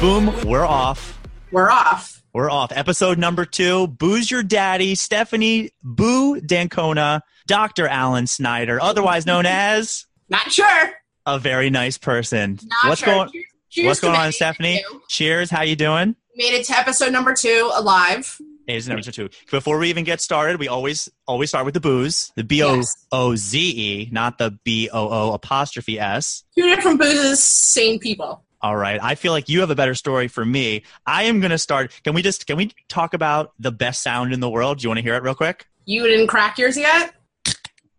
Boom, we're off. We're off. We're off. Episode number two. Boo's your daddy, Stephanie Boo Dancona, Dr. Alan Snyder, otherwise known as Not sure. a very nice person. Not what's sure. going Cheers- cheers What's going on. Stephanie? Cheers. How you doing? Made it to episode number two alive. It is number two. Before we even get started, we always always start with the booze, the B O Yes. O Z E, not the B O O apostrophe S. Two different boozes, same people. All right. I feel like you have a better story for me. I am going to start. Can we just can we talk about the best sound in the world? Do you want to hear it real quick? You didn't crack yours yet?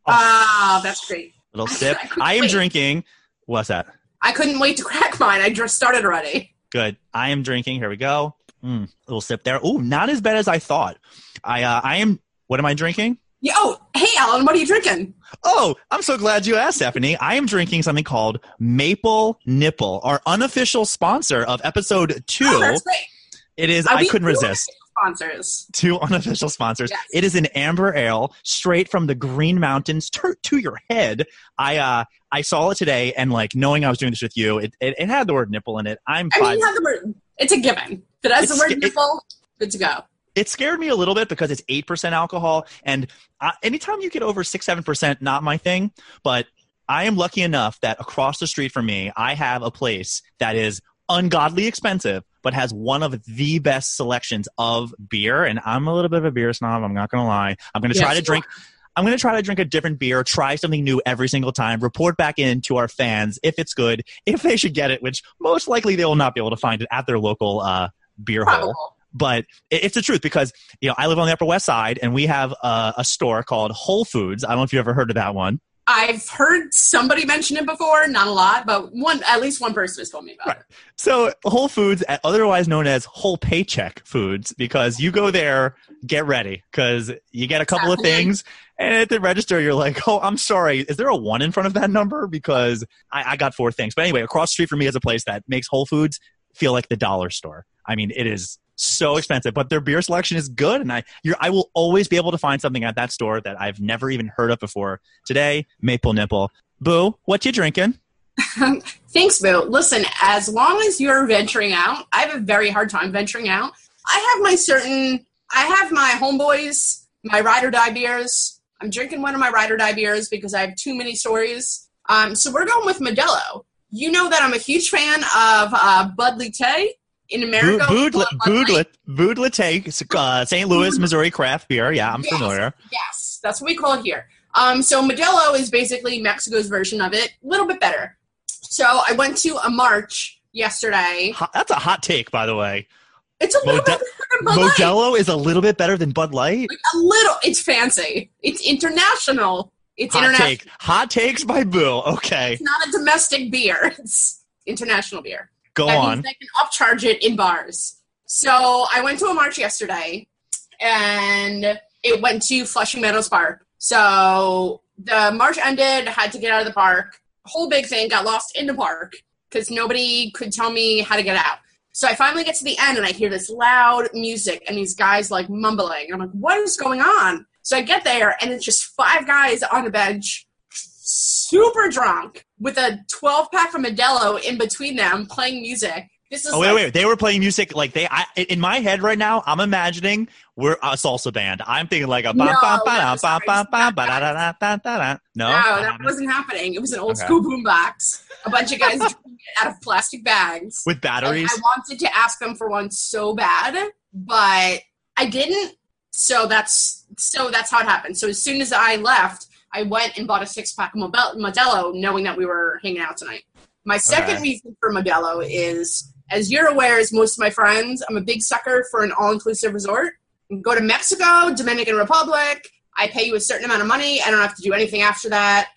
Ah, that's great. Little sip. I I am wait. drinking. What's that? I couldn't wait to crack mine. I just started already. Good. I am drinking. Here we go. Mm, little sip there. Oh, not as bad as I thought. I uh, I am. What am I drinking? Yeah, oh, hey, Alan, what are you drinking? Oh, I'm so glad you asked, Stephanie. I am drinking something called Maple Nipple, our unofficial sponsor of episode two. Oh, that's great. it is. Are I couldn't resist. Sponsors. Two unofficial sponsors. Yes. It is an amber ale straight from the Green Mountains to, to your head. I uh I saw it today, and like knowing I was doing this with you, it it, it had the word nipple in it. I'm I five. mean, you have the word. It's a given. If it has the It's- word it- nipple, good to go. it scared me a little bit because it's 8% alcohol and uh, anytime you get over 6 7% not my thing but i am lucky enough that across the street from me i have a place that is ungodly expensive but has one of the best selections of beer and i'm a little bit of a beer snob i'm not going to lie i'm going to try Yes, to drink I'm going to try to drink a different beer, try something new every single time, report back in to our fans if it's good, if they should get it, which most likely they will not be able to find it at their local uh, beer hole but it's the truth because you know I live on the Upper West Side and we have a, a store called Whole Foods. I don't know if you ever heard of that one. I've heard somebody mention it before, not a lot, but one at least one person has told me about Right. it. So Whole Foods, otherwise known as Whole Paycheck Foods, because you go there, get ready because you get a couple of things, and at the register you're like, oh, I'm sorry, is there a one in front of that number? Because I, I got four things. But anyway, across the street from me is a place that makes Whole Foods feel like the dollar store. I mean, it is so expensive, but their beer selection is good, and I I will always be able to find something at that store that I've never even heard of before. Today, Maple Nipple. Boo, what you drinking? Thanks, Boo. Listen, as long as you're venturing out, I have a very hard time venturing out. I have my certain, I have my homeboys, my ride or die beers. I'm drinking one of my ride or die beers because I have too many stories. Um, so we're going with Modelo. You know that I'm a huge fan of uh, Bud Light in America. we Bood, call it Bud Bood, Light. Uh, St. Louis, Missouri craft beer. Yeah, I'm Yes. familiar. Yes, that's what we call it here. Um, so Modelo is basically Mexico's version of it, a little bit better. So I went to a march yesterday. Hot, that's a hot take, by the way. It's a little Mode- bit better than Bud Light. Modelo is a little bit better than Bud Light. Like, a little. It's fancy. It's international. It's Hot international. take. Hot takes by Boo. Okay, It's not a domestic beer. It's international beer. go that on. means they can upcharge it in bars. So I went to a march yesterday, and it went to Flushing Meadows Park. So the march ended. Had to get out of the park. Whole big thing. Got lost in the park because nobody could tell me how to get out. So I finally get to the end, and I hear this loud music, and these guys like mumbling. I'm like, "What is going on?" So I get there, and it's just five guys on a bench, super drunk, with a 12 pack of Modelo in between them, playing music. This is Oh wait, like, wait! They were playing music like they. I, in my head right now, I'm imagining we're a salsa band. I'm thinking like a No, ba no, that wasn't happening. It was an old Okay. school boombox. A bunch of guys out of plastic bags. with And batteries. I wanted to ask them for one so bad, but I didn't. So that's so that's how it happened. So as soon as I left, I went and bought a six pack of Model- Modelo, knowing that we were hanging out tonight. My second reason for Modelo is, as you're aware, as most of my friends, I'm a big sucker for an all inclusive resort. Go to Mexico, Dominican Republic. I pay you a certain amount of money. I don't have to do anything after that.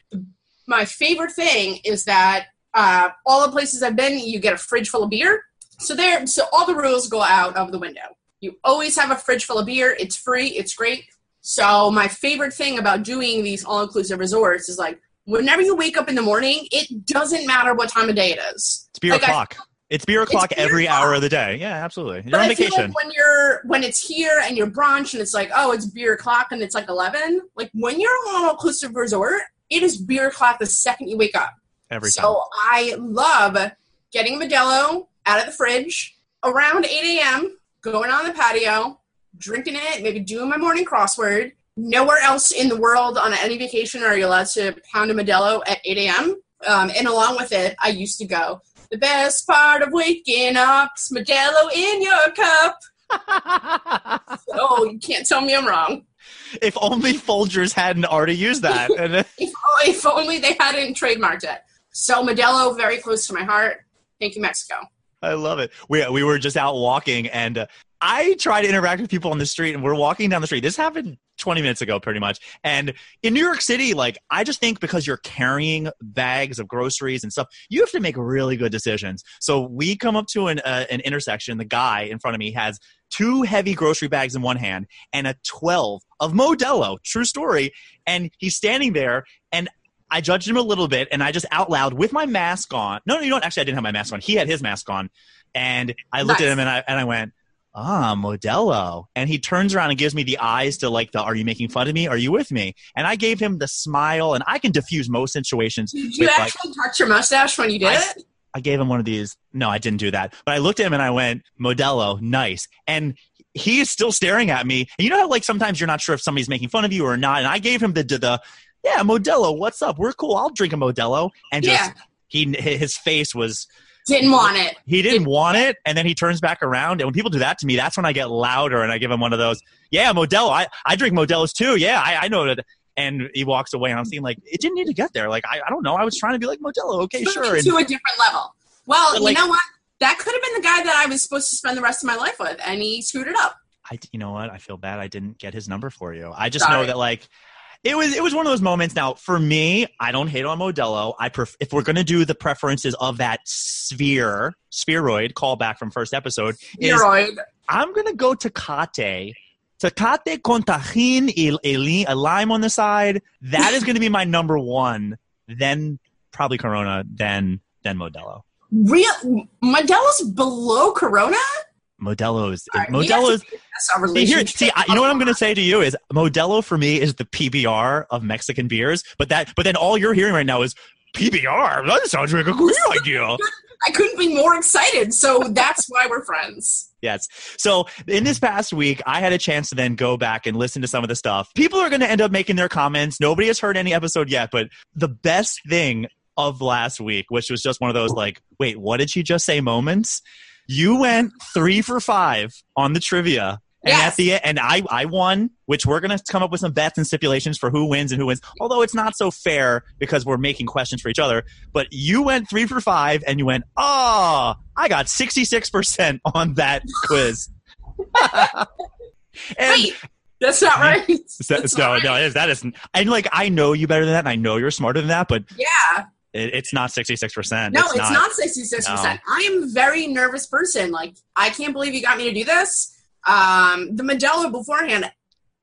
My favorite thing is that uh, all the places I've been, you get a fridge full of beer. So there, so all the rules go out of the window. You always have a fridge full of beer. It's free. It's great. So my favorite thing about doing these all-inclusive resorts is like whenever you wake up in the morning, it doesn't matter what time of day it is. It's beer like I- o'clock. It's beer o'clock beer every o'clock. hour of the day. Yeah, absolutely. You're But on vacation. like when you're when it's here and you're brunch and it's like oh it's beer o'clock and it's like eleven. Like when you're on an all-inclusive resort, it is beer o'clock the second you wake up. every time. So I love getting Modelo out of the fridge around 8 a.m., going on the patio, drinking it, maybe doing my morning crossword. Nowhere else in the world on any vacation are you allowed to pound a Modelo at 8 a.m. Um, and along with it, I used to go, the best part of waking up is Modelo in your cup. oh, you can't tell me I'm wrong. if only Folgers hadn't already used that. And If, if only they hadn't trademarked it. So Modelo, very close to my heart. Thank you, Mexico. I love it. We we were just out walking, and uh, I try to interact with people on the street, and we're walking down the street. This happened 20 minutes ago, pretty much. And in New York City, like I just think because you're carrying bags of groceries and stuff, you have to make really good decisions. So we come up to an uh, an intersection. The guy in front of me has two heavy grocery bags in one hand and a 12 of Modelo. True story. And he's standing there, and I judged him a little bit, and I just out loud with my mask on. No, no, you don't. Actually, I didn't have my mask on. He had his mask on, and I looked at him and I and I went, "Ah, Modelo." And he turns around and gives me the eyes to like the, "Are you making fun of me? Are you with me?" And I gave him the smile, and I can diffuse most situations. Did you with, like, actually touch your mustache when you did I- it? I gave him one of these. No, I didn't do that. But I looked at him and I went, Modelo, nice. And he is still staring at me. And you know how like sometimes you're not sure if somebody's making fun of you or not. And I gave him the the, the yeah, Modelo, what's up? We're cool. I'll drink a Modelo. And just Yeah. he his face was Didn't want it. he didn't want it, and then he turns back around. And when people do that to me, that's when I get louder and I give him one of those, yeah, Modelo. I, I drink Modelos too. Yeah, I, I know that. And he walks away, and I'm thinking like, it didn't need to get there. Like I, I don't know. I was trying to be like Modelo. Okay, Took sure. And to a different level. Well, But, you know what? That could have been the guy that I was supposed to spend the rest of my life with, and he screwed it up. I, you know what? I feel bad. I didn't get his number for you. I just know that like it was it was one of those moments. Now for me, I don't hate on Modelo. I pref- if we're gonna do the preferences of that sphere spheroid callback from first episode, is I'm gonna go Tecate. Tecate con tajin y a, li- a lime on the side. That is gonna be my number one. Then probably Corona. Then then Modelo. Real Modelo's below Corona. Modelo is right, Modelo is See, here, see, I, you know what I'm going to say to you is Modelo for me is the PBR of Mexican beers, but that, but then all you're hearing right now is PBR. That sounds like a great idea. I couldn't be more excited. So that's why we're friends. Yes. So in this past week, I had a chance to then go back and listen to some of the stuff. People are going to end up making their comments. Nobody has heard any episode yet, but the best thing of last week, which was just one of those like, wait, what did she just say moments? You went three for five on the trivia. And Yes. at the and I, I won, which we're going to come up with some bets and stipulations for who wins and who wins. Although it's not so fair because we're making questions for each other. But you went three for five and you went, oh, I got 66% on that quiz. and Wait, that's not right. That's no, no, right. is- that is, and like, I know you better than that and I know you're smarter than that, but Yeah. It, it's not 66%. No, it's, not sixty-six No. percent. I am a very nervous person. Like, I can't believe you got me to do this. Um, the Modelo beforehand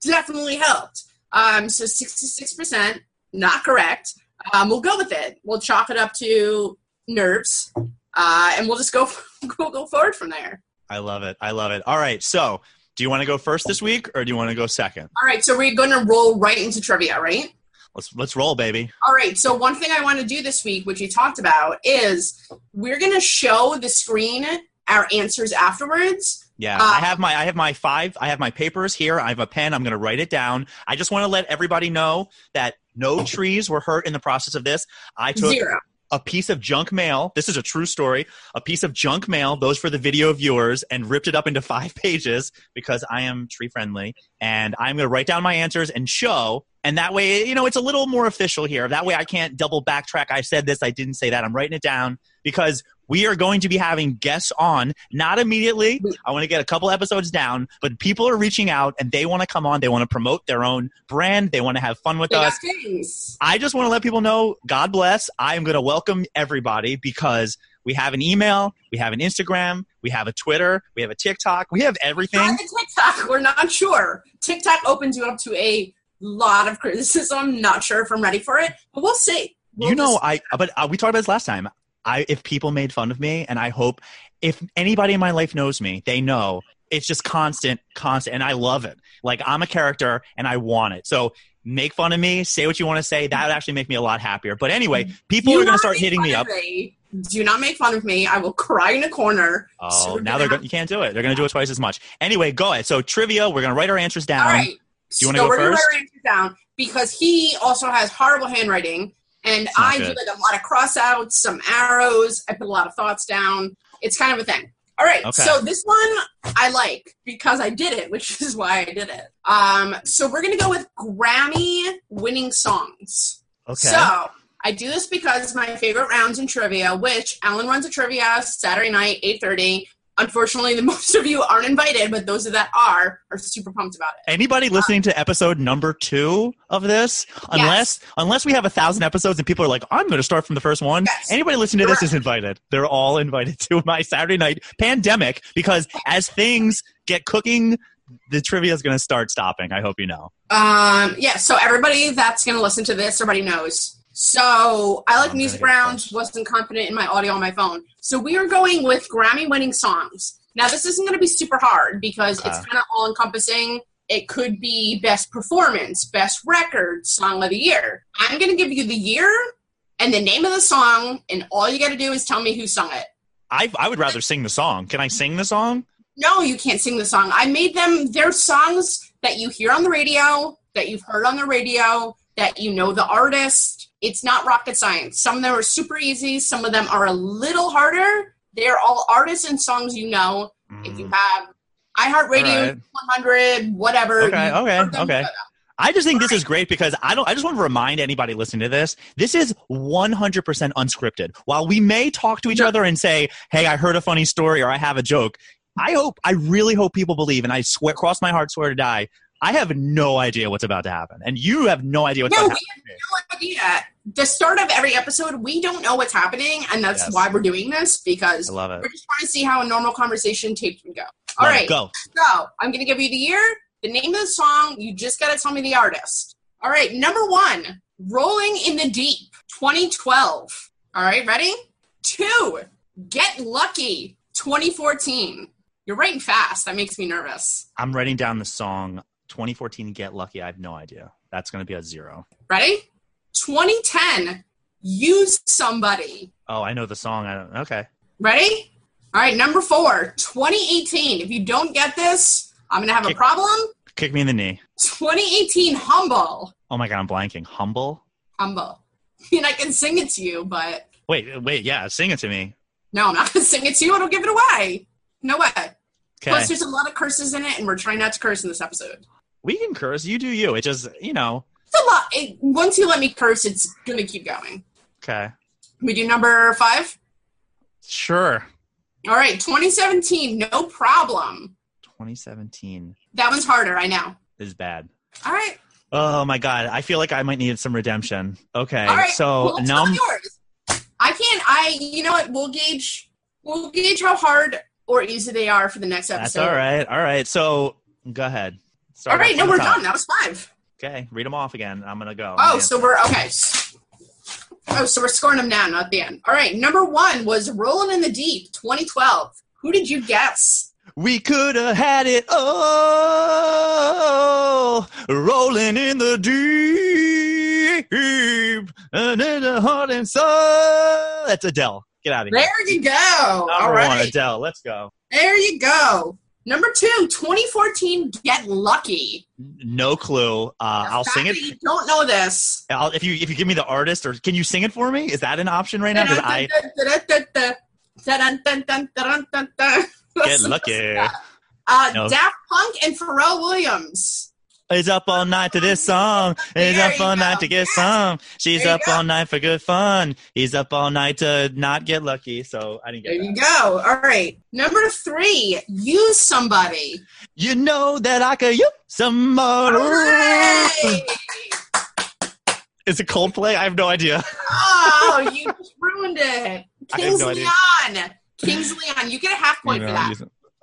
definitely helped. Um, so sixty-six percent, not correct. Um, we'll go with it. We'll chalk it up to nerves, uh, and we'll just go we'll go forward from there. I love it. I love it. All right. So, do you want to go first this week or do you want to go second? All right, so we're going to roll right into trivia, right? Let's let's roll, baby. All right. So one thing I want to do this week, which you talked about, is we're going to show the screen our answers afterwards. Yeah, Uh, I have my I have my five. I have my papers here. I have a pen. I'm going to write it down. I just want to let everybody know that no trees were hurt in the process of this. I took Zero. a piece of junk mail. This is a true story. A piece of junk mail, those for the video viewers, and ripped it up into five pages because I am tree friendly. And I'm going to write down my answers and show. And that way, you know, it's a little more official here. That way I can't double backtrack. I said this, I didn't say that. I'm writing it down because we are going to be having guests on, not immediately. I want to get a couple episodes down, but people are reaching out and they want to come on. They want to promote their own brand. They want to have fun with They us. I just want to let people know, God bless. I'm going to welcome everybody because we have an email, we have an Instagram, we have a Twitter, we have a TikTok, we have everything. The TikTok. We're not sure. TikTok opens you up to a lot of criticism. I'm Not sure if I'm ready for it, but we'll see. We'll you know, just- I but uh, we talked about this last time. I if people made fun of me, and I hope if anybody in my life knows me, they know it's just constant, constant, and I love it. Like I'm a character, and I want it. So make fun of me, say what you want to say. That would actually make me a lot happier. But anyway, people are going wanna start hitting me up. me. Do not make fun of me. I will cry in a corner. Oh, So now they're have- go- you can't do it. They're going to do it twice as much. Anyway, go ahead. So trivia, we're going to write our answers down. All right. You wanna so go first? write our down because he also has horrible handwriting, and I do like a lot of crossouts, some arrows. I put a lot of thoughts down. It's kind of a thing. All right. Okay. So this one I like because I did it, which is why I did it. Um. So we're gonna go with Grammy winning songs. Okay. So I do this because my favorite rounds in trivia, which Alan runs a trivia Saturday night, eight thirty. Unfortunately, the most of you aren't invited, but those that are are super pumped about it. Anybody listening to episode number two of this, unless unless we have a thousand episodes and people are like, I'm going to start from the first one. Yes. Anybody listening to this is invited. They're all invited to my Saturday night pandemic because as things get cooking, the trivia is going to start stopping. I hope you know. Um, yeah, so everybody that's going to listen to this, everybody knows. So I like music rounds, wasn't confident in my audio on my phone. So we are going with Grammy winning songs. Now, this isn't going to be super hard because it's kind of all encompassing. It could be best performance, best record, song of the year. I'm going to give you the year and the name of the song, and all you got to do is tell me who sung it. I I would rather sing the song. Can I sing the song? No, you can't sing the song. I made them, they're songs that you hear on the radio, that you've heard on the radio, that you know the artist. It's not rocket science. Some of them are super easy, some of them are a little harder. They're all artists and songs you know. If you Mm. have iHeartRadio, Alright. 100, whatever. Okay, okay, okay. you know them. I just think this is great because I don't. I just want to remind anybody listening to this: this is 100% unscripted. While we may talk to each Yeah. other and say, "Hey, I heard a funny story" or "I have a joke," I hope, I really hope people believe, and I swear, cross my heart, swear to die. I have no idea what's about to happen, and you have no idea what's No, about we to happen. have no idea. The start of every episode, we don't know what's happening, and that's Yes. why we're doing this because I love it. we're just trying to see how a normal conversation tape would go. All it. right. go. So I'm going to give you the year, the name of the song. You just got to tell me the artist. All right. Number one, Rolling in the Deep, 2012. All right. Ready? Two, Get Lucky, 2014. You're writing fast. That makes me nervous. I'm writing down the song 2014. Get lucky. I have no idea. That's going to be a zero. Ready? 2010, Use Somebody. Oh, I know the song. I don't. Okay. Ready? All right. Number four, 2018. If you don't get this, I'm going to have a problem. Kick me in the knee. 2018, Humble. Oh my god, I'm blanking. Humble. Humble. I mean, I can sing it to you, but Wait, wait. Yeah, sing it to me. no, I'm not going to sing it to you. It'll give it away. No way. Okay. Plus, there's a lot of curses in it, and we're trying not to curse in this episode. We can curse. You do you. It just, you know. It's a lot. It, once you let me curse, it's going to keep going. Okay. We do number five. Sure. All right, 2017, no problem. 2017 That one's harder, I know. is bad. All right. Oh my god, I feel like I might need some redemption. Okay. All right. So well, num yours. I can't. I. You know what? We'll gauge. We'll gauge how hard or easy they are for the next episode. that's all right. All right. So go ahead. Start All right. No, we're top. done. That was five. Okay. Read them off again. I'm gonna go. Oh, so we're okay. Oh, so we're scoring them now, not the end. All right, number one was Rolling in the Deep, 2012. Who did you guess? We could have had it all rolling in the deep and in the heart and soul. That's Adele. Get out of here. There you go. All Number one, Adele. Let's go. there you go. Number two, 2014, Get Lucky. No clue. Uh, I'll sing it. You don't know this. I'll, if you if you give me the artist, or can you sing it for me? Is that an option right now? I get lucky. Uh, No. Daft Punk and Pharrell Williams. Is up all night to this song. Is There up all go. night to get Yes. some. She's There up all night for good fun. He's up all night to not get lucky. So I didn't get. There get you go. All right. Number three, Use Somebody. You know that I could use some more. Hooray! Is it Coldplay? I have no idea. Oh, you just ruined it. King's no. Leon. King's Leon. You get a half point for that.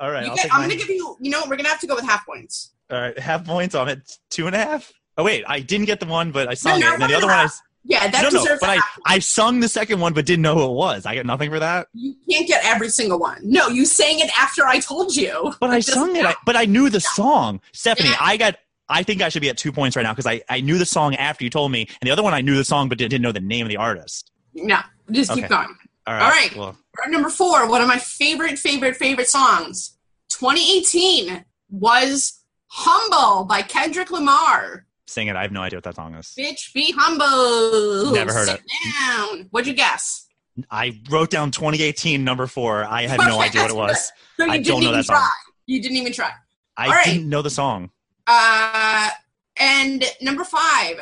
All right, get, I'm going to give you, you know? We're going to have to go with half points. All right, half points on it. Two and a half. Oh wait, I didn't get the one, but I sung no, it. And then the other one, I. Yeah, that no, no, deserves but a I. I sung the second one, but didn't know who it was. I get nothing for that. You can't get every single one. No, you sang it after I told you. But I sung it. I, but I knew the song. Stephanie, Yeah. I got. I think I should be at two points right now because I, I knew the song after you told me, and the other one I knew the song but didn't know the name of the artist. No, just keep going. All All right. Well, number four, one of my favorite, favorite, favorite songs, 2018 was "Humble" by Kendrick Lamar. sing it. I have no idea what that song is. Bitch, be humble. Never heard Sit down. What'd you guess? I wrote down 2018 number four. I had no idea what it was. So you I didn't don't know even that song. try. You didn't even try. I All right. didn't know the song. Uh, and number five,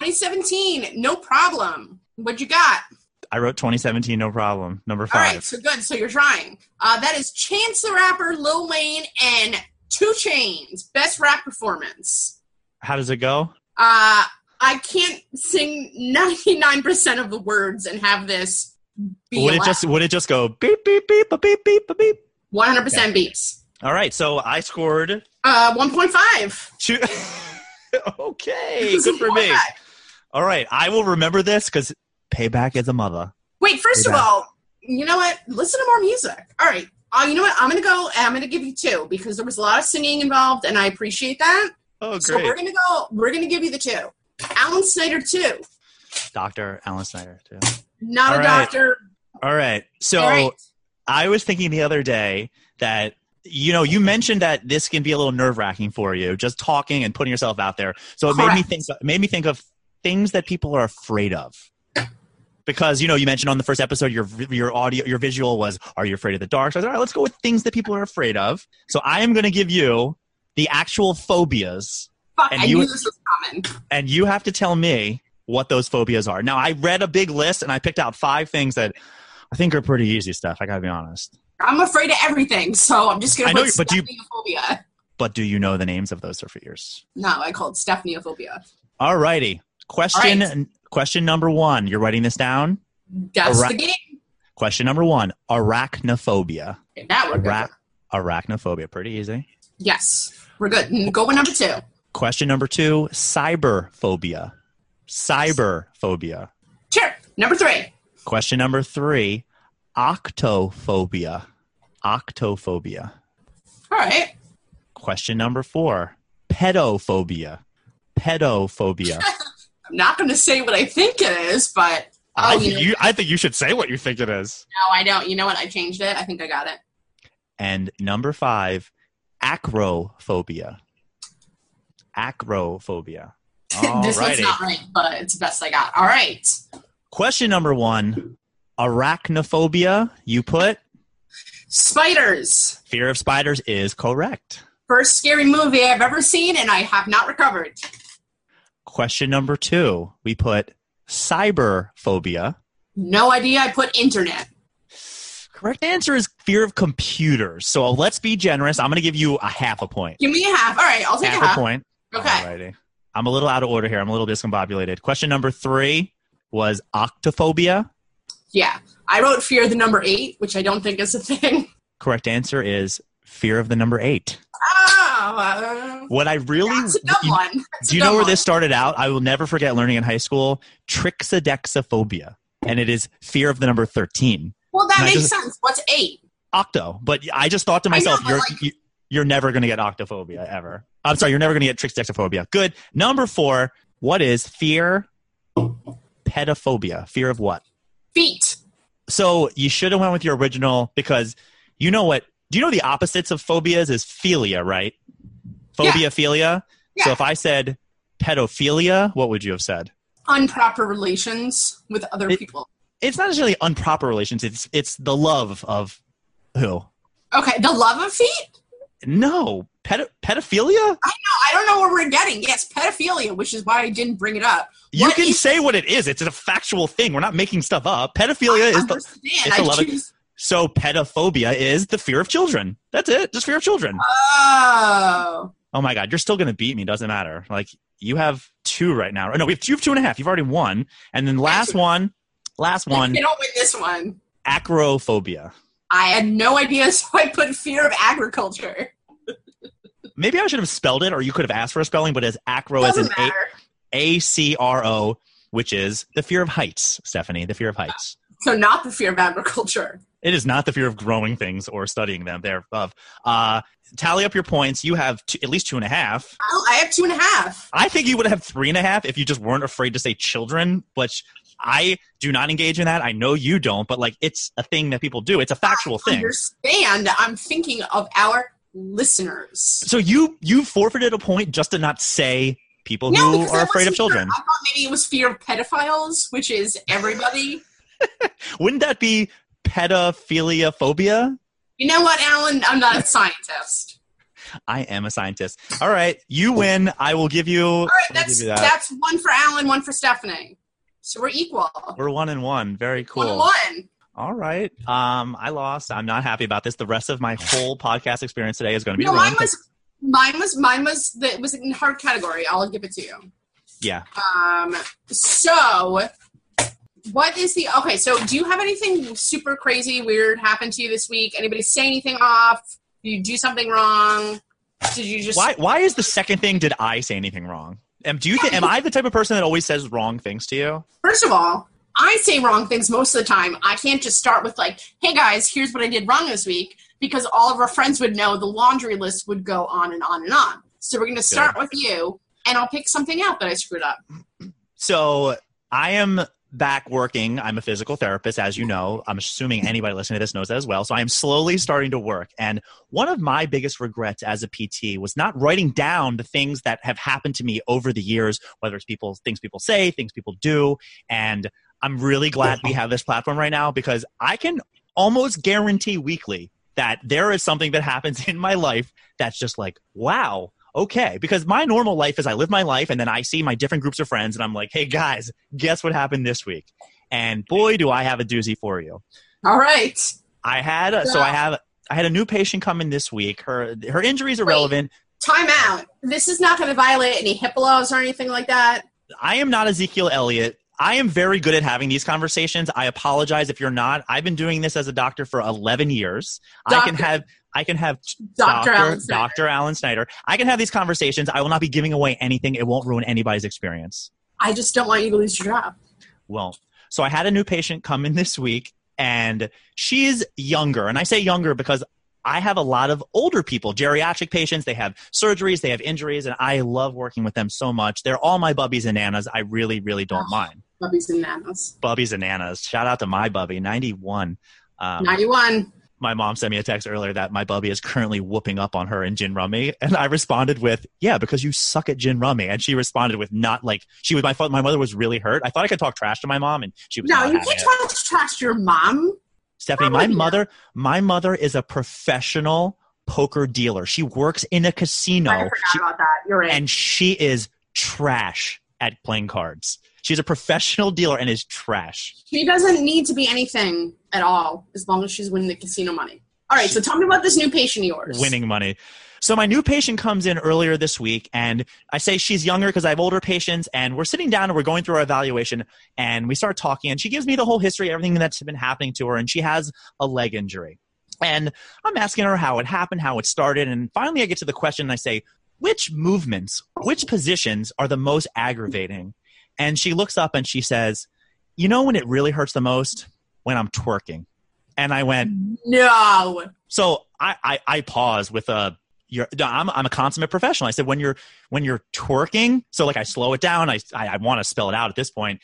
2017, no problem. What you got? I wrote 2017, no problem. Number All five. right, so good. So you're trying. Uh, that is Chance the Rapper, Lil Wayne, and 2 Chainz. Best rap performance. How does it go? Uh, I can't sing 99% of the words and have this be Would it just would it just go beep beep beep beep beep beep beep? beep? 100% Yeah. beats. All right, so I scored Uh, 1.5. two. okay, good for me. All right, I will remember this because payback is a mother. Wait, first Way of all, you know what? Listen to more music. All right. Uh, you know what? I'm going to go and I'm going to give you two because there was a lot of singing involved and I appreciate that. Oh, great. So we're going to go, we're going to give you the two. Alan Snyder, two. Doctor Alan Snyder too. Not All a right. doctor. All right, so All right. I was thinking the other day that you know you mentioned that this can be a little nerve wracking for you, just talking and putting yourself out there. So it made me think. It made me think of things that people are afraid of. Because you know you mentioned on the first episode your your audio your visual was are you afraid of the dark? So I said, all right, let's go with things that people are afraid of. So I am going to give you the actual phobias, Fuck, And I you- knew this was coming. and you have to tell me what those phobias are. Now I read a big list and I picked out five things that I think are pretty easy stuff. I got to be honest. I'm afraid of everything, so I'm just going I to know put you- but you- Stephaneophobia. But do you know the names of those fears? No, I called Stephaneophobia. All righty. Question right. question number one. You're writing this down? That's Alright. the game. Question number one. Arachnophobia. Okay, that we're good. Arachnophobia. Pretty easy. Yes, we're good. Mm, Go with number two. Question number two. Cyberphobia. Cyberphobia. Sure. Number three. Question number three. Octophobia. Octophobia. All right. Question number four. Pedophobia. Pedophobia. I'm not going to say what I think it is, but oh, I, oh, think you I think you should say what you think it is. no, I don't. You know what? I changed it. I think I got it. And number five, acrophobia. Acrophobia. this one's not right, but it's the best I got. All right. Question number one, arachnophobia. You put Spiders. fear of spiders is correct. First scary movie I've ever seen, and I have not recovered. Question number two, we put cyberphobia. No idea. I put internet. Correct answer is fear of computers. So uh, let's be generous. I'm going to give you a half a point. Give me a half. All right, I'll take half a half. a point. Okay. Alrighty. I'm a little out of order here. I'm a little discombobulated. Question number three was octophobia. Yeah. I wrote fear of the number eight, which I don't think is a thing. Correct answer is fear of the number eight. Oh, What I really that's a dumb you- do you know where one. this started out? I will never forget learning in high school triskaidekaphobia, and it is fear of the number thirteen. Well, that and makes just- sense. What's eight? Octo, but I just thought to I know, myself, you're like- you, you're never going to get octophobia ever. I'm sorry, you're never going to get triskaidekaphobia. Good. Number four. What is fear? Pedophobia. Fear of what? Feet. So you should have went with your original because you know what? Do you know the opposites of phobias is philia, right? Phobia, philia. So if I said pedophilia, what would you have said? Improper relations with other It- people. It's not necessarily improper relations. It's it's the love of who? Okay, the love of feet? No, pedo- pedophilia. I know. I don't know where we're getting. Yes, pedophilia, which is why I didn't bring it up. You What can is- say what it is. It's a factual thing. We're not making stuff up. Pedophilia I is the understand. it's I a love of- choose- so pedophobia is the fear of children. That's it. Just fear of children. Oh. Oh my god, you're still gonna beat me. Doesn't matter. Like you have two right now. No, we have two, two and a half. You've already won. And then last one, last one, You don't win this one. acrophobia. I had no idea, so I put fear of agriculture. Maybe I should have spelled it, or you could have asked for a spelling, but as acro as Doesn't matter. A C R O, which is the fear of heights, Stephanie. The fear of heights. So not the fear of agriculture. It is not the fear of growing things or studying them thereof. Uh, tally up your points. You have two, at least two and a half. Well, I have two and a half. I think you would have three and a half if you just weren't afraid to say children, which I do not engage in that. I know you don't, but like it's a thing that people do. It's a factual I thing. Understand? I'm thinking of our listeners. So you you forfeited a point just to not say people No, who are afraid of children. I thought maybe it was fear of pedophiles, which is everybody. Wouldn't that be pedophilia phobia? you know what, Alan? I'm not a scientist. I am a scientist. All right, you win. I will give you. All right, that's give you that. that's one for Alan, one for Stephanie. So we're equal. We're one and one. Very cool. One one. All right. Um, I lost. I'm not happy about this. The rest of my whole podcast experience today is going to be No, mine was mine was mine was the, it was in hard category. I'll give it to you. yeah. Um. So, what is the okay? So, do you have anything super crazy weird happen to you this week? Anybody say anything off? Did you do something wrong? Did you just Why? Why is the second thing? Did I say anything wrong? Am do you think? Am I the type of person that always says wrong things to you? First of all, I say wrong things most of the time. I can't just start with like, "Hey guys, here's what I did wrong this week," because all of our friends would know the laundry list would go on and on and on. So we're going to start with you, and I'll pick something out that I screwed up. So I am back working. I'm a physical therapist, as you know. I'm assuming anybody listening to this knows that as well. So I am slowly starting to work. And one of my biggest regrets as a PT was not writing down the things that have happened to me over the years, whether it's people things people say, things people do. And I'm really glad we have this platform right now because I can almost guarantee weekly that there is something that happens in my life that's just like, wow, okay. Because my normal life is I live my life and then I see my different groups of friends and I'm like, hey guys, guess what happened this week? And boy, do I have a doozy for you. All right. I had a, so I have I had a new patient come in this week. Her her injuries are Wait. relevant. Time out. This is not going to violate any HIPAA laws or anything like that. I am not Ezekiel Elliott. I am very good at having these conversations. I apologize if you're not. I've been doing this as a doctor for 11 years. I can have I can have Dr. Alan Snyder. Dr. Alan Snyder. I can have these conversations. I will not be giving away anything. It won't ruin anybody's experience. I just don't want you to lose your job. Well, so I had a new patient come in this week, and she's younger. And I say younger because I have a lot of older people, geriatric patients. They have surgeries, they have injuries, and I love working with them so much. They're all my bubbies and nanas. I really, really don't Oh. mind. Bubbies and nanas. Bubbies and nanas. Shout out to my bubby, 91. Um, 91. My mom sent me a text earlier that my bubby is currently whooping up on her in gin rummy and i responded with yeah because you suck at gin rummy and she responded with not like she was my my mother was really hurt i thought i could talk trash to my mom and she was No, you can't it. try to your mom. stephanie my mother my mother is a professional poker dealer she works in a casino I forgot She- about that. You're right. and she is trash at playing cards she's a professional dealer and is trash she doesn't need to be anything at all as long as she's winning the casino money. All right, so tell me about this new patient of yours. winning money. So my new patient comes in earlier this week, and I say she's younger because I have older patients, and we're sitting down and we're going through our evaluation, and we start talking, and she gives me the whole history, everything that's been happening to her, and she has a leg injury. And I'm asking her how it happened, how it started, and finally I get to the question, and I say, which movements, which positions are the most aggravating? And she looks up and she says, you know when it really hurts the most? When I'm twerking. And I went, No. so I, I, I pause with a you're, no, I'm, I'm a consummate professional. I said when you're when you're twerking, so like I slow it down. I I, I want to spell it out at this point.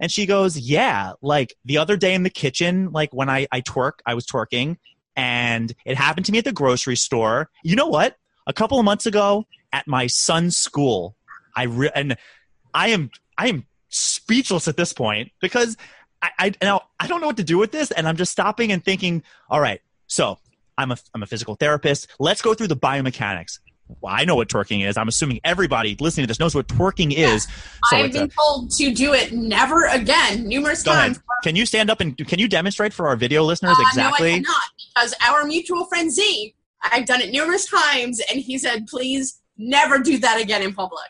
And she goes, yeah, like the other day in the kitchen, like when I I twerk, I was twerking, and it happened to me at the grocery store. You know what? A couple of months ago at my son's school, I re- and I am I am speechless at this point because I, I now I don't know what to do with this, and I'm just stopping and thinking. All right, so I'm a I'm a physical therapist. Let's go through the biomechanics. Well, I know what twerking is. I'm assuming everybody listening to this knows what twerking is. So I've it's a- been told to do it never again numerous go ahead. times. Can you stand up and can you demonstrate for our video listeners Uh, exactly? No, I cannot because our mutual friend Z, I've done it numerous times, and he said, "Please never do that again in public."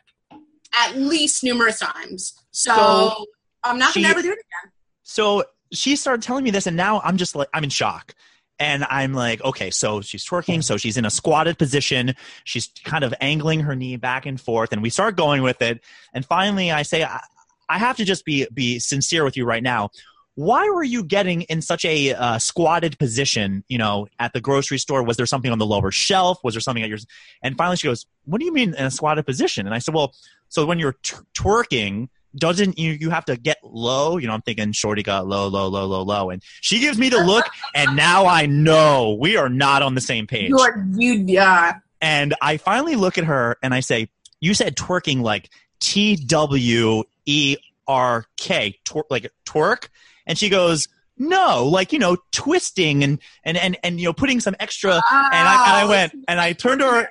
At least numerous times. So, So, I'm not she- gonna ever do it again. so she started telling me this and now i'm just like i'm in shock and i'm like okay so she's twerking so she's in a squatted position she's kind of angling her knee back and forth and we start going with it and finally i say i, I have to just be be sincere with you right now why were you getting in such a uh, squatted position you know at the grocery store was there something on the lower shelf was there something at yours and finally she goes what do you mean in a squatted position and i said well so when you're t- twerking doesn't you you have to get low? You know, I'm thinking Shorty got low, low, low, low, low, and she gives me the look, and now I know we are not on the same page. You are you yeah. And I finally look at her and I say, "You said twerking like T W E R K, twer- like twerk," and she goes. No, like you know, twisting and and and and you know, putting some extra. And I and I oh. went and I turned to her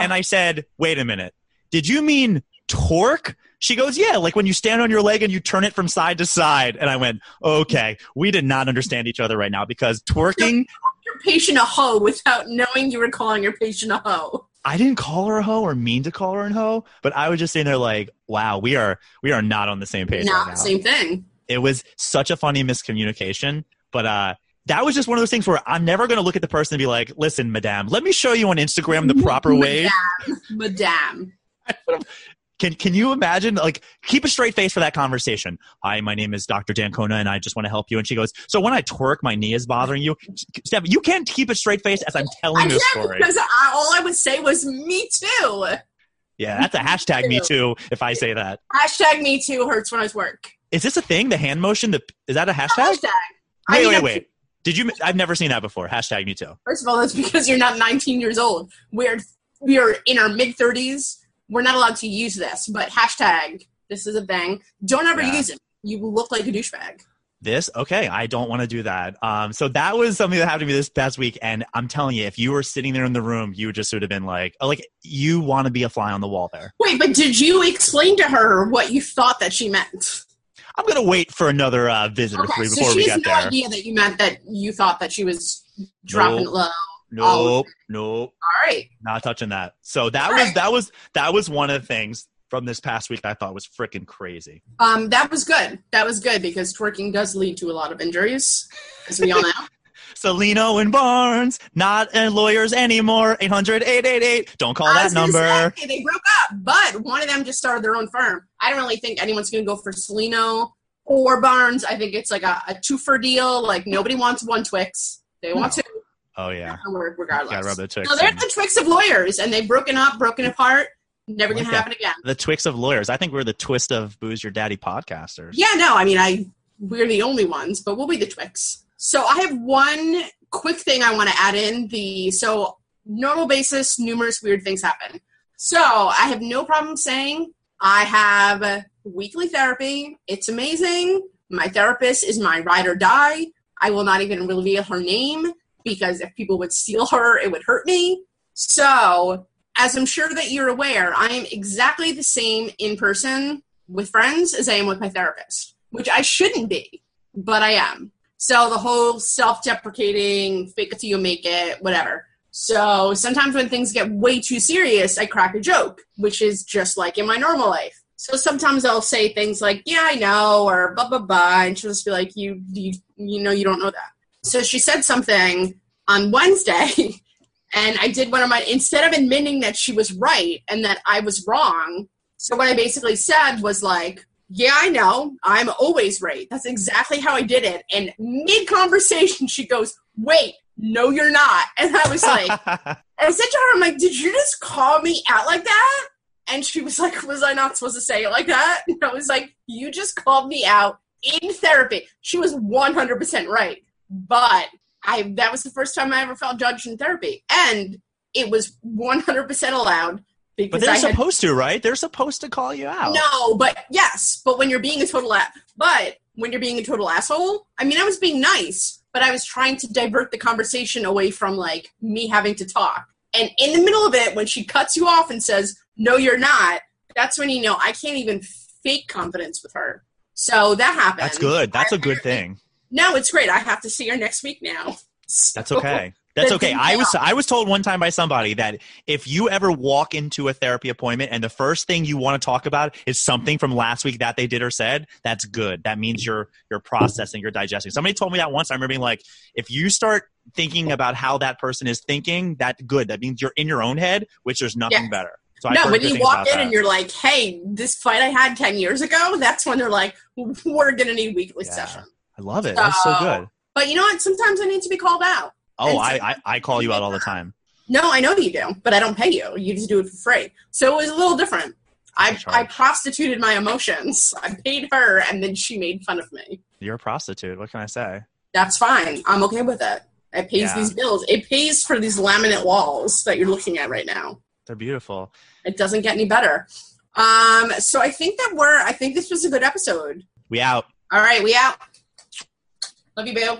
and I said, "Wait a minute. Did you mean torque?" She goes, "Yeah, like when you stand on your leg and you turn it from side to side." And I went, "Okay, we did not understand each other right now because twerking. your patient a hoe without knowing you were calling your patient a hoe. I didn't call her a hoe or mean to call her a hoe, but I was just sitting there like, wow, we are we are not on the same page Not right same thing. It was such a funny miscommunication, but uh." That was just one of those things where I'm never going to look at the person and be like, "Listen, madame, let me show you on Instagram the proper way." Madame. madame. Can can you imagine? Like, keep a straight face for that conversation. Hi, my name is Dr. Dancona, and I just want to help you. And she goes, "So when I twerk, my knee is bothering you." Steph, you can't keep a straight face as I'm I telling this story. because I, all I would say was me too. Yeah, that's a hashtag me too. If I say that, Hashtag me too hurts when I work. Is this a thing? The hand motion. The is that a hashtag? Hashtag. I Wait, mean, wait, wait. Did you? I've never seen that before. Hashtag me too. First of all, that's because you're not 19 years old. We're we are in our mid 30s. We're not allowed to use this, but hashtag this is a thing. Don't ever Yeah. use it. You will look like a douchebag. This okay? I don't want to do that. Um, so that was something that happened to me this past week, and I'm telling you, if you were sitting there in the room, you would just would have been like, oh, like you want to be a fly on the wall there. Wait, but did you explain to her what you thought that she meant? I'm gonna wait for another uh, visit or three so before she we get no there. idea that you meant that you thought that she was dropping Nope. low. Nope, nope, All right. not touching that. So that was that was that was one of the things from this past week that I thought was freaking crazy. Um, that was good. That was good because twerking does lead to a lot of injuries, as we all know. Cellino and Barnes, not uh, lawyers anymore. 800-888. Don't call that number. say, they broke up, but one of them just started their own firm. I don't really think anyone's going to go for Cellino or Barnes. I think it's like a, a two for deal. Like nobody wants one Twix. They want two. Oh yeah, regardless. gotta rub the Twix. No, they're in. the Twix of lawyers, and they've broken up, broken apart. Never gonna happen again. the Twix of lawyers. I think we're the twist of Booze Your Daddy podcasters. Yeah, no, I mean, I we're the only ones, but we'll be the Twix. So I have one quick thing I want to add in. The so normal basis, numerous weird things happen. So I have no problem saying I have weekly therapy. It's amazing. My therapist is my ride or die. I will not even reveal her name because if people would steal her, it would hurt me. So, as I'm sure that you're aware, I am exactly the same in person with friends as I am with my therapist, which I shouldn't be, but I am. So the whole self-deprecating, fake it till you make it, whatever. So sometimes when things get way too serious, I crack a joke, which is just like in my normal life. So sometimes I'll say things like, "Yeah, I know," or "blah blah blah," and she'll just be like, "You, you, you know, you don't know that." So she said something on Wednesday, and I did one of my instead of admitting that she was right and that I was wrong. So what I basically said was like, "Yeah, I know. I'm always right." That's exactly how I did it. And mid conversation, she goes, "Wait, no, you're not." And I was like, I said to her, I'm like, did you just call me out like that? And she was like, was I not supposed to say it like that? And I was like, you just called me out in therapy. She was 100% right. But I that was the first time I ever felt judged in therapy. And it was 100% allowed but they're I had supposed to, right? They're supposed to call you out. no, but yes, but when you're being a total a- but when you're being a total asshole, I mean, I was being nice, but I was trying to divert the conversation away from like me having to talk. And in the middle of it, when she cuts you off and says, "No, you're not," that's when you know I can't even fake confidence with her. So that happened. That's good. That's a I- good thing. No, it's great. I have to see her next week now. That's okay. That's okay. I was. I was told one time by somebody that if you ever walk into a therapy appointment and the first thing you want to talk about is something from last week that they did or said, that's good. That means you're you're processing, you're digesting. Somebody told me that once. I remember being like, if you start thinking about how that person is thinking, that's good. That means you're in your own head, which there's nothing Yes. better. So no, when you walk in that. and you're like, "Hey, this fight I had ten years ago," that's when they're like, "We're gonna need weekly Yeah. session." I love it. That's so So- good. But you know what? Sometimes I need to be called out. Oh, and I, I I call you out all the time. No, I know you do, but I don't pay you. You just do it for free. So it was a little different. I. I prostituted my emotions. I paid her, and then she made fun of me. You're a prostitute. What can I say? That's fine. I'm okay with it. It pays Yeah. these bills. It pays for these laminate walls that you're looking at right now. They're beautiful. It doesn't get any better. Um, so I think that we're. I think this was a good episode. We out. All right, we out. Love you, boo.